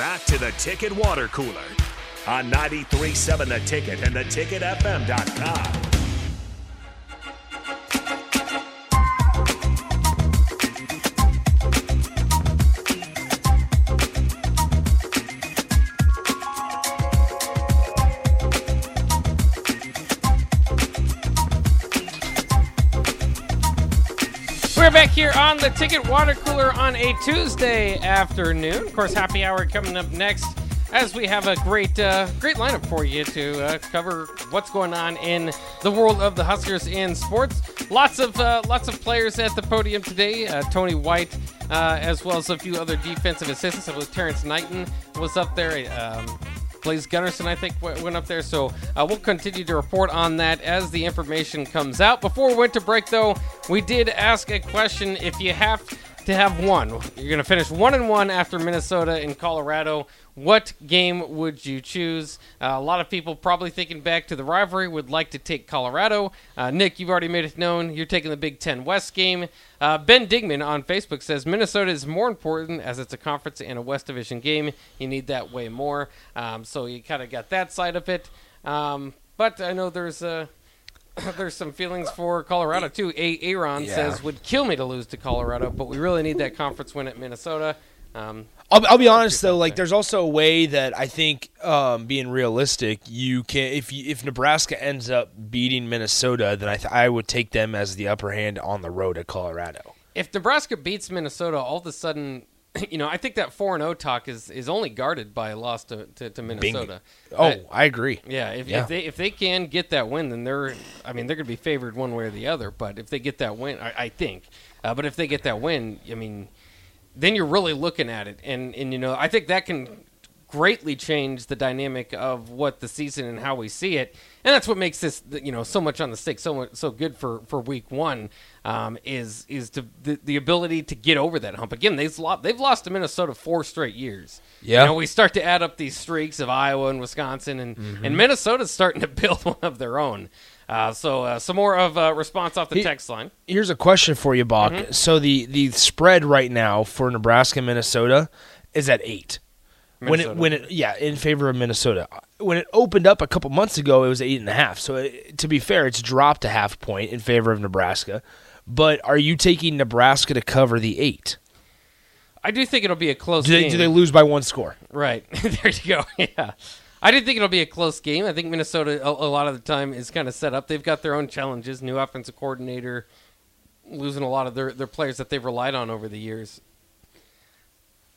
back to the Ticket Water Cooler on 93.7 The Ticket and theticketfm.com. back here on the Ticket Water Cooler on a Tuesday afternoon. Of course, happy hour coming up next as we have a great, uh, great lineup for you to uh, cover what's going on in the world of the Huskers in sports. Lots of, uh, lots of players at the podium today. Uh, Tony White, uh, as well as a few other defensive assistants. I believe Terrence Knighton was up there. Um, Blaise Gunnerson, I think, went up there. So uh, we'll continue to report on that as the information comes out. Before we went to break, though, we did ask a question. If you have to have one, you're going to finish one and one after Minnesota and Colorado. What game would you choose? Uh, a lot of people probably thinking back to the rivalry would like to take Colorado. Uh, Nick, you've already made it known you're taking the Big Ten West game. Uh, ben Digman on Facebook says Minnesota is more important as it's a conference and a West Division game. You need that way more. Um, so you kind of got that side of it. Um, but I know there's uh, there's some feelings for Colorado too. A- Aaron Yeah. says would kill me to lose to Colorado, but we really need that conference win at Minnesota. Um, I'll, I'll be honest though, like there's also a way that I think, um, being realistic, you can if you, if Nebraska ends up beating Minnesota, then I th- I would take them as the upper hand on the road at Colorado. if Nebraska beats Minnesota, all of a sudden, you know, I think that four and zero talk is is only guarded by a loss to to, to Minnesota. Oh, I- I agree. yeah. If, Yeah. if they if they can get that win, then they're I mean they're going to be favored one way or the other. But if they get that win, I, I think. Uh, but if they get that win, I mean, then you're really looking at it, and and you know I think that can greatly change the dynamic of what the season and how we see it, and that's what makes this you know so much on the stick, so much so good for for week one. Um, is is to the, the ability to get over that hump again? They've lost they've lost to Minnesota four straight years. Yeah. you know, we start to add up these streaks of Iowa and Wisconsin, and and Minnesota's starting to build one of their own. Uh, so uh, some more of uh, response off the He- text line. Here's a question for you, Bach. Mm-hmm. So the the spread right now for Nebraska and Minnesota is at eight. When it when it yeah in favor of Minnesota. When it opened up a couple months ago, it was eight and a half. So it, to be fair, it's dropped a half point in favor of Nebraska. But are you taking Nebraska to cover the eight? I do think it'll be a close Do they, game. do they lose by one score? Right. there you go. Yeah. I did think it'll be a close game. I think Minnesota, a, a lot of the time, is kind of set up. They've got their own challenges. New offensive coordinator, losing a lot of their, their players that they've relied on over the years.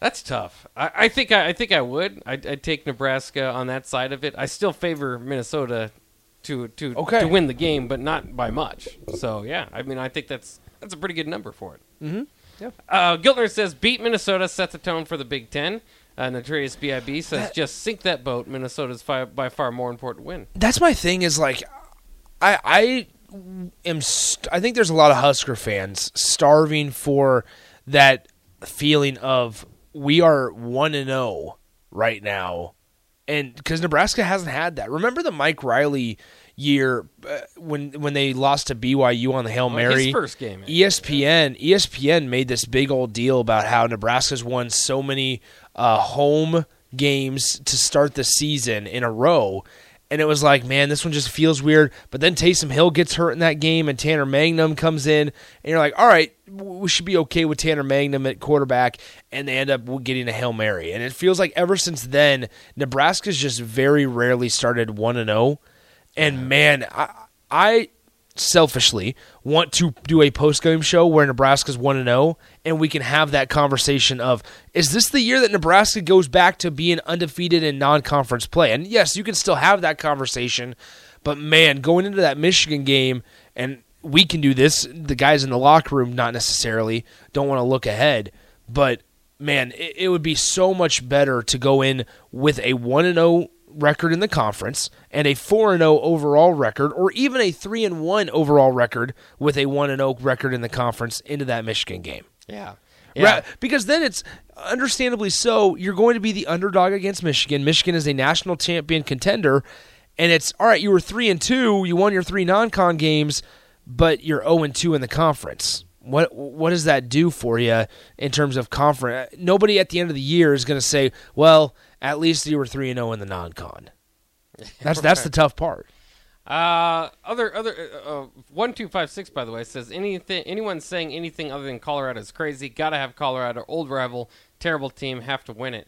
That's tough. I, I think I, I think I would. I'd, I'd take Nebraska on that side of it. I still favor Minnesota to to Okay. to win the game, but not by much. So yeah, I mean, I think that's that's a pretty good number for it. Mhm. Yeah. Uh, Giltner says beat Minnesota, set the tone for the Big Ten. Uh, Notorious Bib says just sink that boat. Minnesota's fi- by far more important win. That's my thing. Is like, I I am. St- I think there's a lot of Husker fans starving for that feeling of we are one and zero right now, and because Nebraska hasn't had that. Remember the Mike Riley year uh, when when they lost to BYU on the Hail Well, Mary? his first game. ESPN ESPN made this big old deal about how Nebraska's won so many uh, home games to start the season in a row. And it was like, man, this one just feels weird. But then Taysom Hill gets hurt in that game, and Tanner Mangum comes in, and you're like, all right, we should be okay with Tanner Mangum at quarterback. And they end up getting a Hail Mary. And it feels like ever since then, Nebraska's just very rarely started 1 and 0. And man, I, I selfishly want to do a post game show where Nebraska's 1 and 0 and we can have that conversation of is this the year that Nebraska goes back to being undefeated in non-conference play? And yes, you can still have that conversation, but man, going into that Michigan game and we can do this, the guys in the locker room not necessarily don't want to look ahead, but man, it, it would be so much better to go in with a 1 and 0 record in the conference and a 4 and 0 overall record or even a 3 and 1 overall record with a 1 and 0 record in the conference into that Michigan game. Yeah. Ra- because then it's understandably so you're going to be the underdog against Michigan. Michigan is a national champion contender and it's all right, you were 3 and 2, you won your 3 non-con games, but you're 0 and 2 in the conference. what what does that do for you in terms of conference? Nobody at the end of the year is going to say, "Well, at least you were three and zero in the non-con." That's that's the tough part. Uh, other other uh, one two five six by the way says anything anyone saying anything other than Colorado is crazy. Got to have Colorado, old rival, terrible team, have to win it.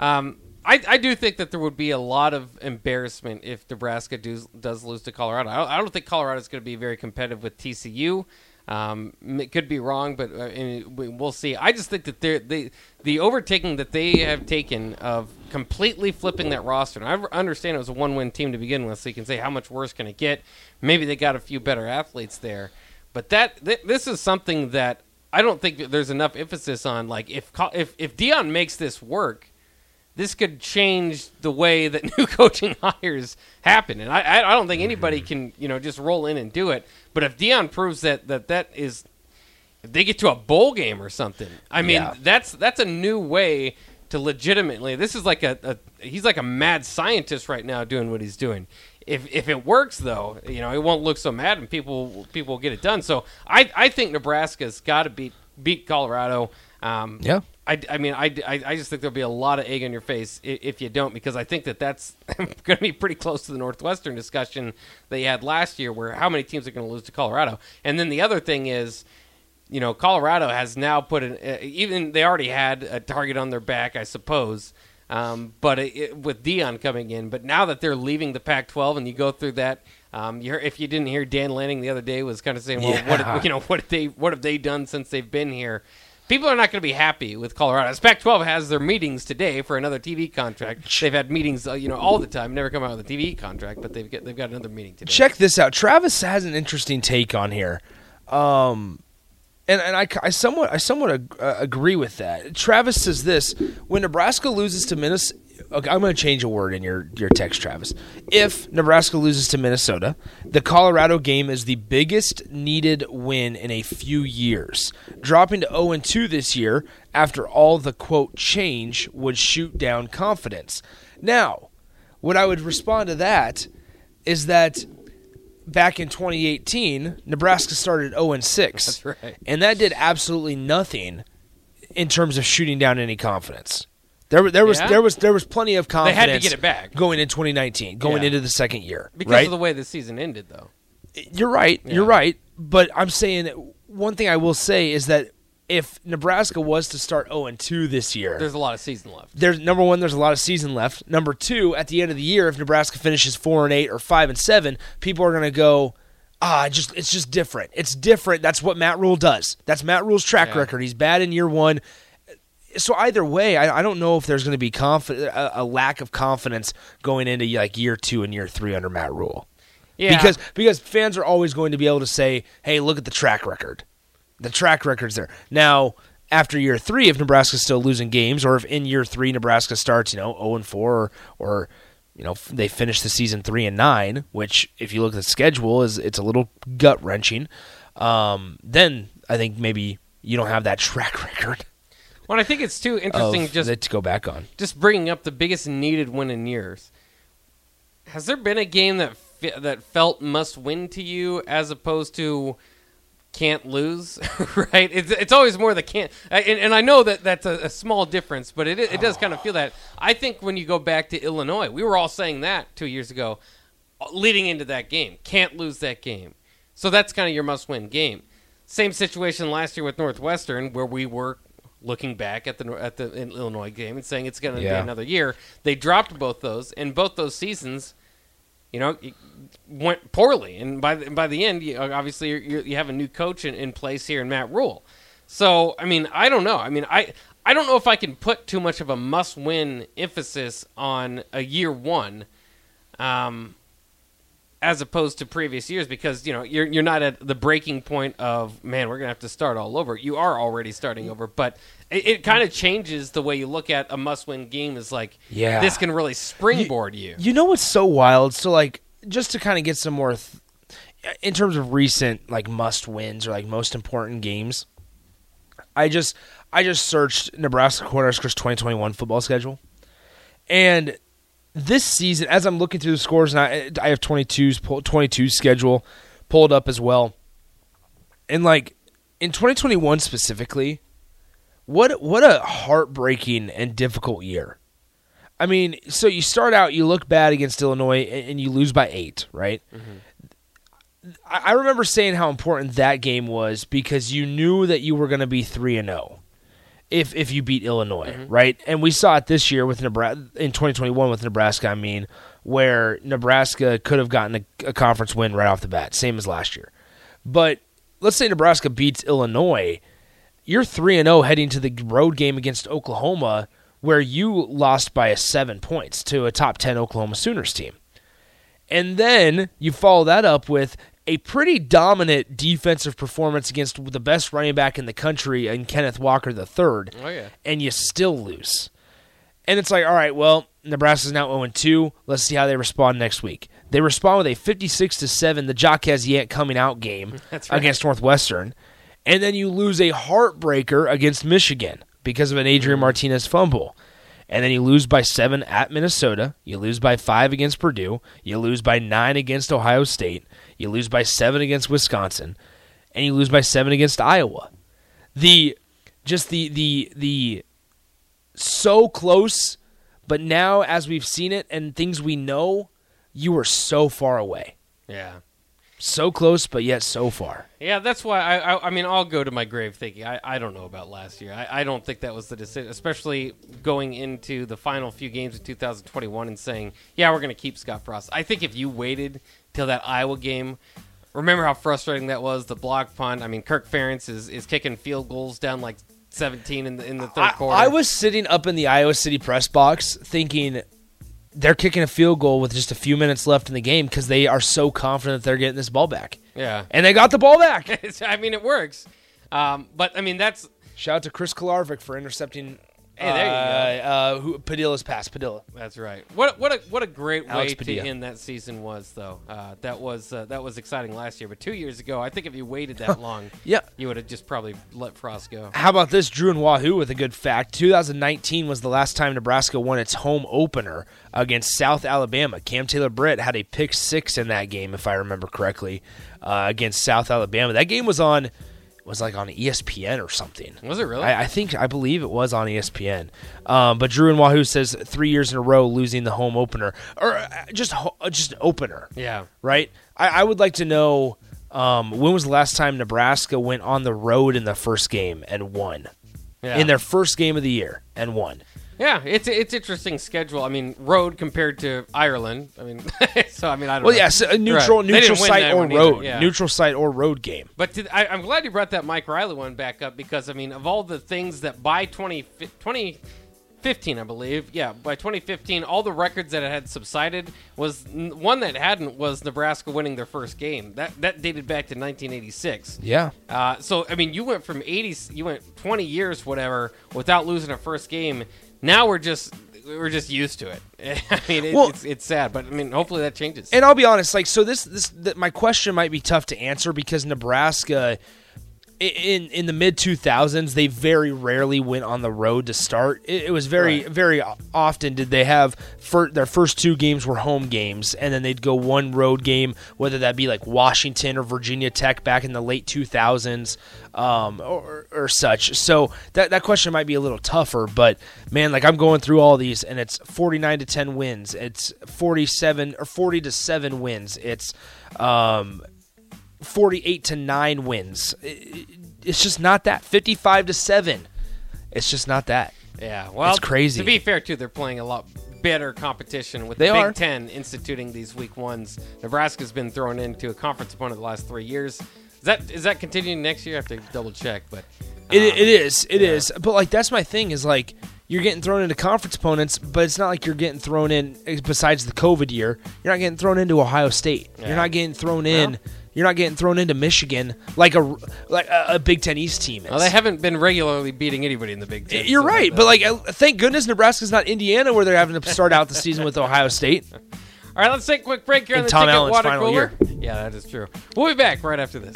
Um, I, I do think that there would be a lot of embarrassment if Nebraska does, does lose to Colorado. I don't, I don't think Colorado is going to be very competitive with TCU. Um, it could be wrong, but uh, we'll see. I just think that they the overtaking that they have taken of completely flipping that roster. And I understand it was a one-win team to begin with, so you can say how much worse can it get? Maybe they got a few better athletes there, but that th- this is something that I don't think there's enough emphasis on. Like if if if Deion makes this work, this could change the way that new coaching hires happen. And I, I don't think anybody mm-hmm. can, you know, just roll in and do it. But if Deion proves that that, that is, if they get to a bowl game or something, I mean, yeah. that's that's a new way to legitimately. This is like a, a he's like a mad scientist right now doing what he's doing. If if it works though, you know, it won't look so mad and people people will get it done. So I I think Nebraska's got to beat beat Colorado. Um, yeah. I, I mean, I, I, just think there'll be a lot of egg on your face if you don't, because I think that that's going to be pretty close to the Northwestern discussion that you had last year, where how many teams are going to lose to Colorado. And then the other thing is, you know, Colorado has now put an, uh, even they already had a target on their back, I suppose. Um, but it, it, with Deion coming in, but now that they're leaving the Pac-12 and you go through that, um, you if you didn't hear Dan Lanning the other day was kind of saying, well, yeah. what you know, what have they what have they done since they've been here? People are not going to be happy with Colorado. Pac-12 has their meetings today for another TV contract. They've had meetings, uh, you know, all the time. Never come out with a TV contract, but they've got, they've got another meeting today. Check this out. Travis has an interesting take on here. Um, and, and I, I somewhat I somewhat ag- uh, agree with that. Travis says this: when Nebraska loses to Minnesota, okay, I'm going to change a word in your your text, Travis. If Nebraska loses to Minnesota, the Colorado game is the biggest needed win in a few years. Dropping to 0 2 this year after all the quote change would shoot down confidence. Now, what I would respond to that is that back in 2018, Nebraska started 0 6. That's right. And that did absolutely nothing in terms of shooting down any confidence. There, there was yeah. there was there was plenty of confidence. They had to get it back going in 2019, going yeah. into the second year because right? of the way the season ended, though. You're right. Yeah. You're right. But I'm saying one thing I will say is that if Nebraska was to start 0 2 this year, there's a lot of season left. There's number one, there's a lot of season left. Number two, at the end of the year, if Nebraska finishes four and eight or five and seven, people are going to go, ah, just it's just different. It's different. That's what Matt Rhule does. That's Matt Rhule's track yeah. record. He's bad in year one. So either way, I, I don't know if there's going to be confi- a, a lack of confidence going into like year two and year three under Matt Rhule. Yeah. Because because fans are always going to be able to say, "Hey, look at the track record." The track record's there. Now, after year three, if Nebraska's still losing games, or if in year three Nebraska starts, you know, zero and four, or, or you know they finish the season three and nine, which if you look at the schedule is it's a little gut wrenching. Um, then I think maybe you don't have that track record. Well, I think it's too interesting just to go back on. Just bringing up the biggest needed win in years. Has there been a game that that felt must win to you as opposed to can't lose, right? It's, it's always more the can't, and, and I know that that's a, a small difference, but it it does kind of feel that. I think when you go back to Illinois, we were all saying that two years ago, leading into that game, can't lose that game. So that's kind of your must-win game. Same situation last year with Northwestern, where we were looking back at the at the Illinois game and saying it's going to yeah. be another year. They dropped both those, and both those seasons you know, went poorly. And by the, by the end, you, obviously, you you have a new coach in, in place here in Matt Rhule. So, I mean, I don't know. I mean, I I don't know if I can put too much of a must-win emphasis on a year one. Um, as opposed to previous years because you know you're you're not at the breaking point of man we're gonna have to start all over. You are already starting over, but it, it kind of changes the way you look at a must-win game. Is like yeah, this can really springboard you. You, you know what's so wild? So like just to kind of get some more th- in terms of recent like must wins or like most important games. I just I just searched Nebraska Cornhuskers 2021 football schedule, and this season, as I'm looking through the scores, and I, I have 22's 22 schedule pulled up as well, and like in 2021 specifically, what what a heartbreaking and difficult year. I mean, so you start out, you look bad against Illinois, and, you lose by eight, right? Mm-hmm. I, I remember saying how important that game was because you knew that you were going to be three and zero if if you beat Illinois, mm-hmm. right? And we saw it this year with Nebraska in 2021 with Nebraska. I mean, where Nebraska could have gotten a, a conference win right off the bat, same as last year. But let's say Nebraska beats Illinois, you're three and zero heading to the road game against Oklahoma, where you lost by a seven points to a top ten Oklahoma Sooners team. And then you follow that up with a pretty dominant defensive performance against the best running back in the country and Kenneth Walker III. Oh, yeah. And you still lose. And it's like, all right, well, Nebraska's now 0 2. Let's see how they respond next week. They respond with a 56 to 7, the Jaquez Yant coming out game right. against Northwestern. And then you lose a heartbreaker against Michigan because of an Adrian mm. Martinez fumble. And then you lose by seven at Minnesota. You lose by five against Purdue. You lose by nine against Ohio State. You lose by seven against Wisconsin. And you lose by seven against Iowa. The just the the the so close, but now as we've seen it and things we know, you were so far away. Yeah. So close, but yet so far. Yeah, that's why I, I. I mean, I'll go to my grave thinking I, I don't know about last year. I, I don't think that was the decision, especially going into the final few games of 2021 and saying, yeah, we're going to keep Scott Frost. I think if you waited till that Iowa game, remember how frustrating that was. The block punt. I mean, Kirk Ferentz is, is kicking field goals down like 17 in the in the third I, quarter. I was sitting up in the Iowa City press box thinking they're kicking a field goal with just a few minutes left in the game because they are so confident that they're getting this ball back. yeah. And they got the ball back. I mean, it works. Um, but I mean, that's Shout out to Chris Kolarevic for intercepting Hey, there you uh, uh, who, Padilla's pass. Padilla. That's right. What what a what a great Alex way to end that season was, though. Uh, that was uh, that was exciting last year, but two years ago, I think if you waited that long, Yeah. you would have just probably let Frost go. How about this? Drew and Wahoo with a good fact. 2019 was the last time Nebraska won its home opener against South Alabama. Cam Taylor Britt had a pick six in that game, if I remember correctly, uh, against South Alabama. That game was on was like on ESPN or something. Was it really? I, I think I believe it was on ESPN. Um, but Drew and Wahoo says three years in a row losing the home opener or uh, just uh, just opener yeah. right? I, I would like to know um, when was the last time Nebraska went on the road in the first game and won Yeah. in their first game of the year and won. Yeah, it's it's interesting schedule. I mean, road compared to Ireland. I mean, so I mean, I don't. Well, know. yes, a neutral Right. Neutral site or road, yeah. neutral site or road game. But I, I'm glad you brought that Mike Riley one back up because I mean, of all the things that by 20, 2015, I believe, yeah, by 2015, all the records that had subsided was one that hadn't was Nebraska winning their first game. That that dated back to 1986. Yeah, Uh, so I mean, you went from 80, you went 20 years, whatever, without losing a first game. Now we're just we're just used to it. I mean, it, Well- it's it's sad, but I mean, hopefully that changes. and I'll be honest, like so this this th- my question might be tough to answer because Nebraska in in the mid 2000s they very rarely went on the road to start. It, it was very Right. very often did they have fir- their first two games were home games and then they'd go one road game whether that be like Washington or Virginia Tech back in the late 2000s um, or, or such. So that that question might be a little tougher but man like I'm going through all these and it's 49 to 10 wins. It's 47 or 40 to 7 wins. It's um 48 to 9 wins. It's just not that. 55 to 7. It's just not that. Yeah, well, It's crazy. To be fair, too, they're playing a lot better competition with They the Big are. Ten instituting these week ones. Nebraska's been thrown into a conference opponent the last three years. Is that is that continuing next year? I have to double check, but It, um, it is. It is. But like that's my thing is like you're getting thrown into conference opponents, but it's not like you're getting thrown in eh, besides the COVID year. You're not getting thrown into Ohio State. Yeah. You're not getting thrown in Well. You're not getting thrown into Michigan like a like a, a Big 10 East team is. well, they haven't been regularly beating anybody in the Big Ten. You're right, but like, uh, thank goodness Nebraska's not Indiana, where they're having to start out the season with Ohio State. all right, let's take a quick break here on In the Ticket Ticket Allen's Water final Cooler. year. Yeah, that is true. We'll be back right after this.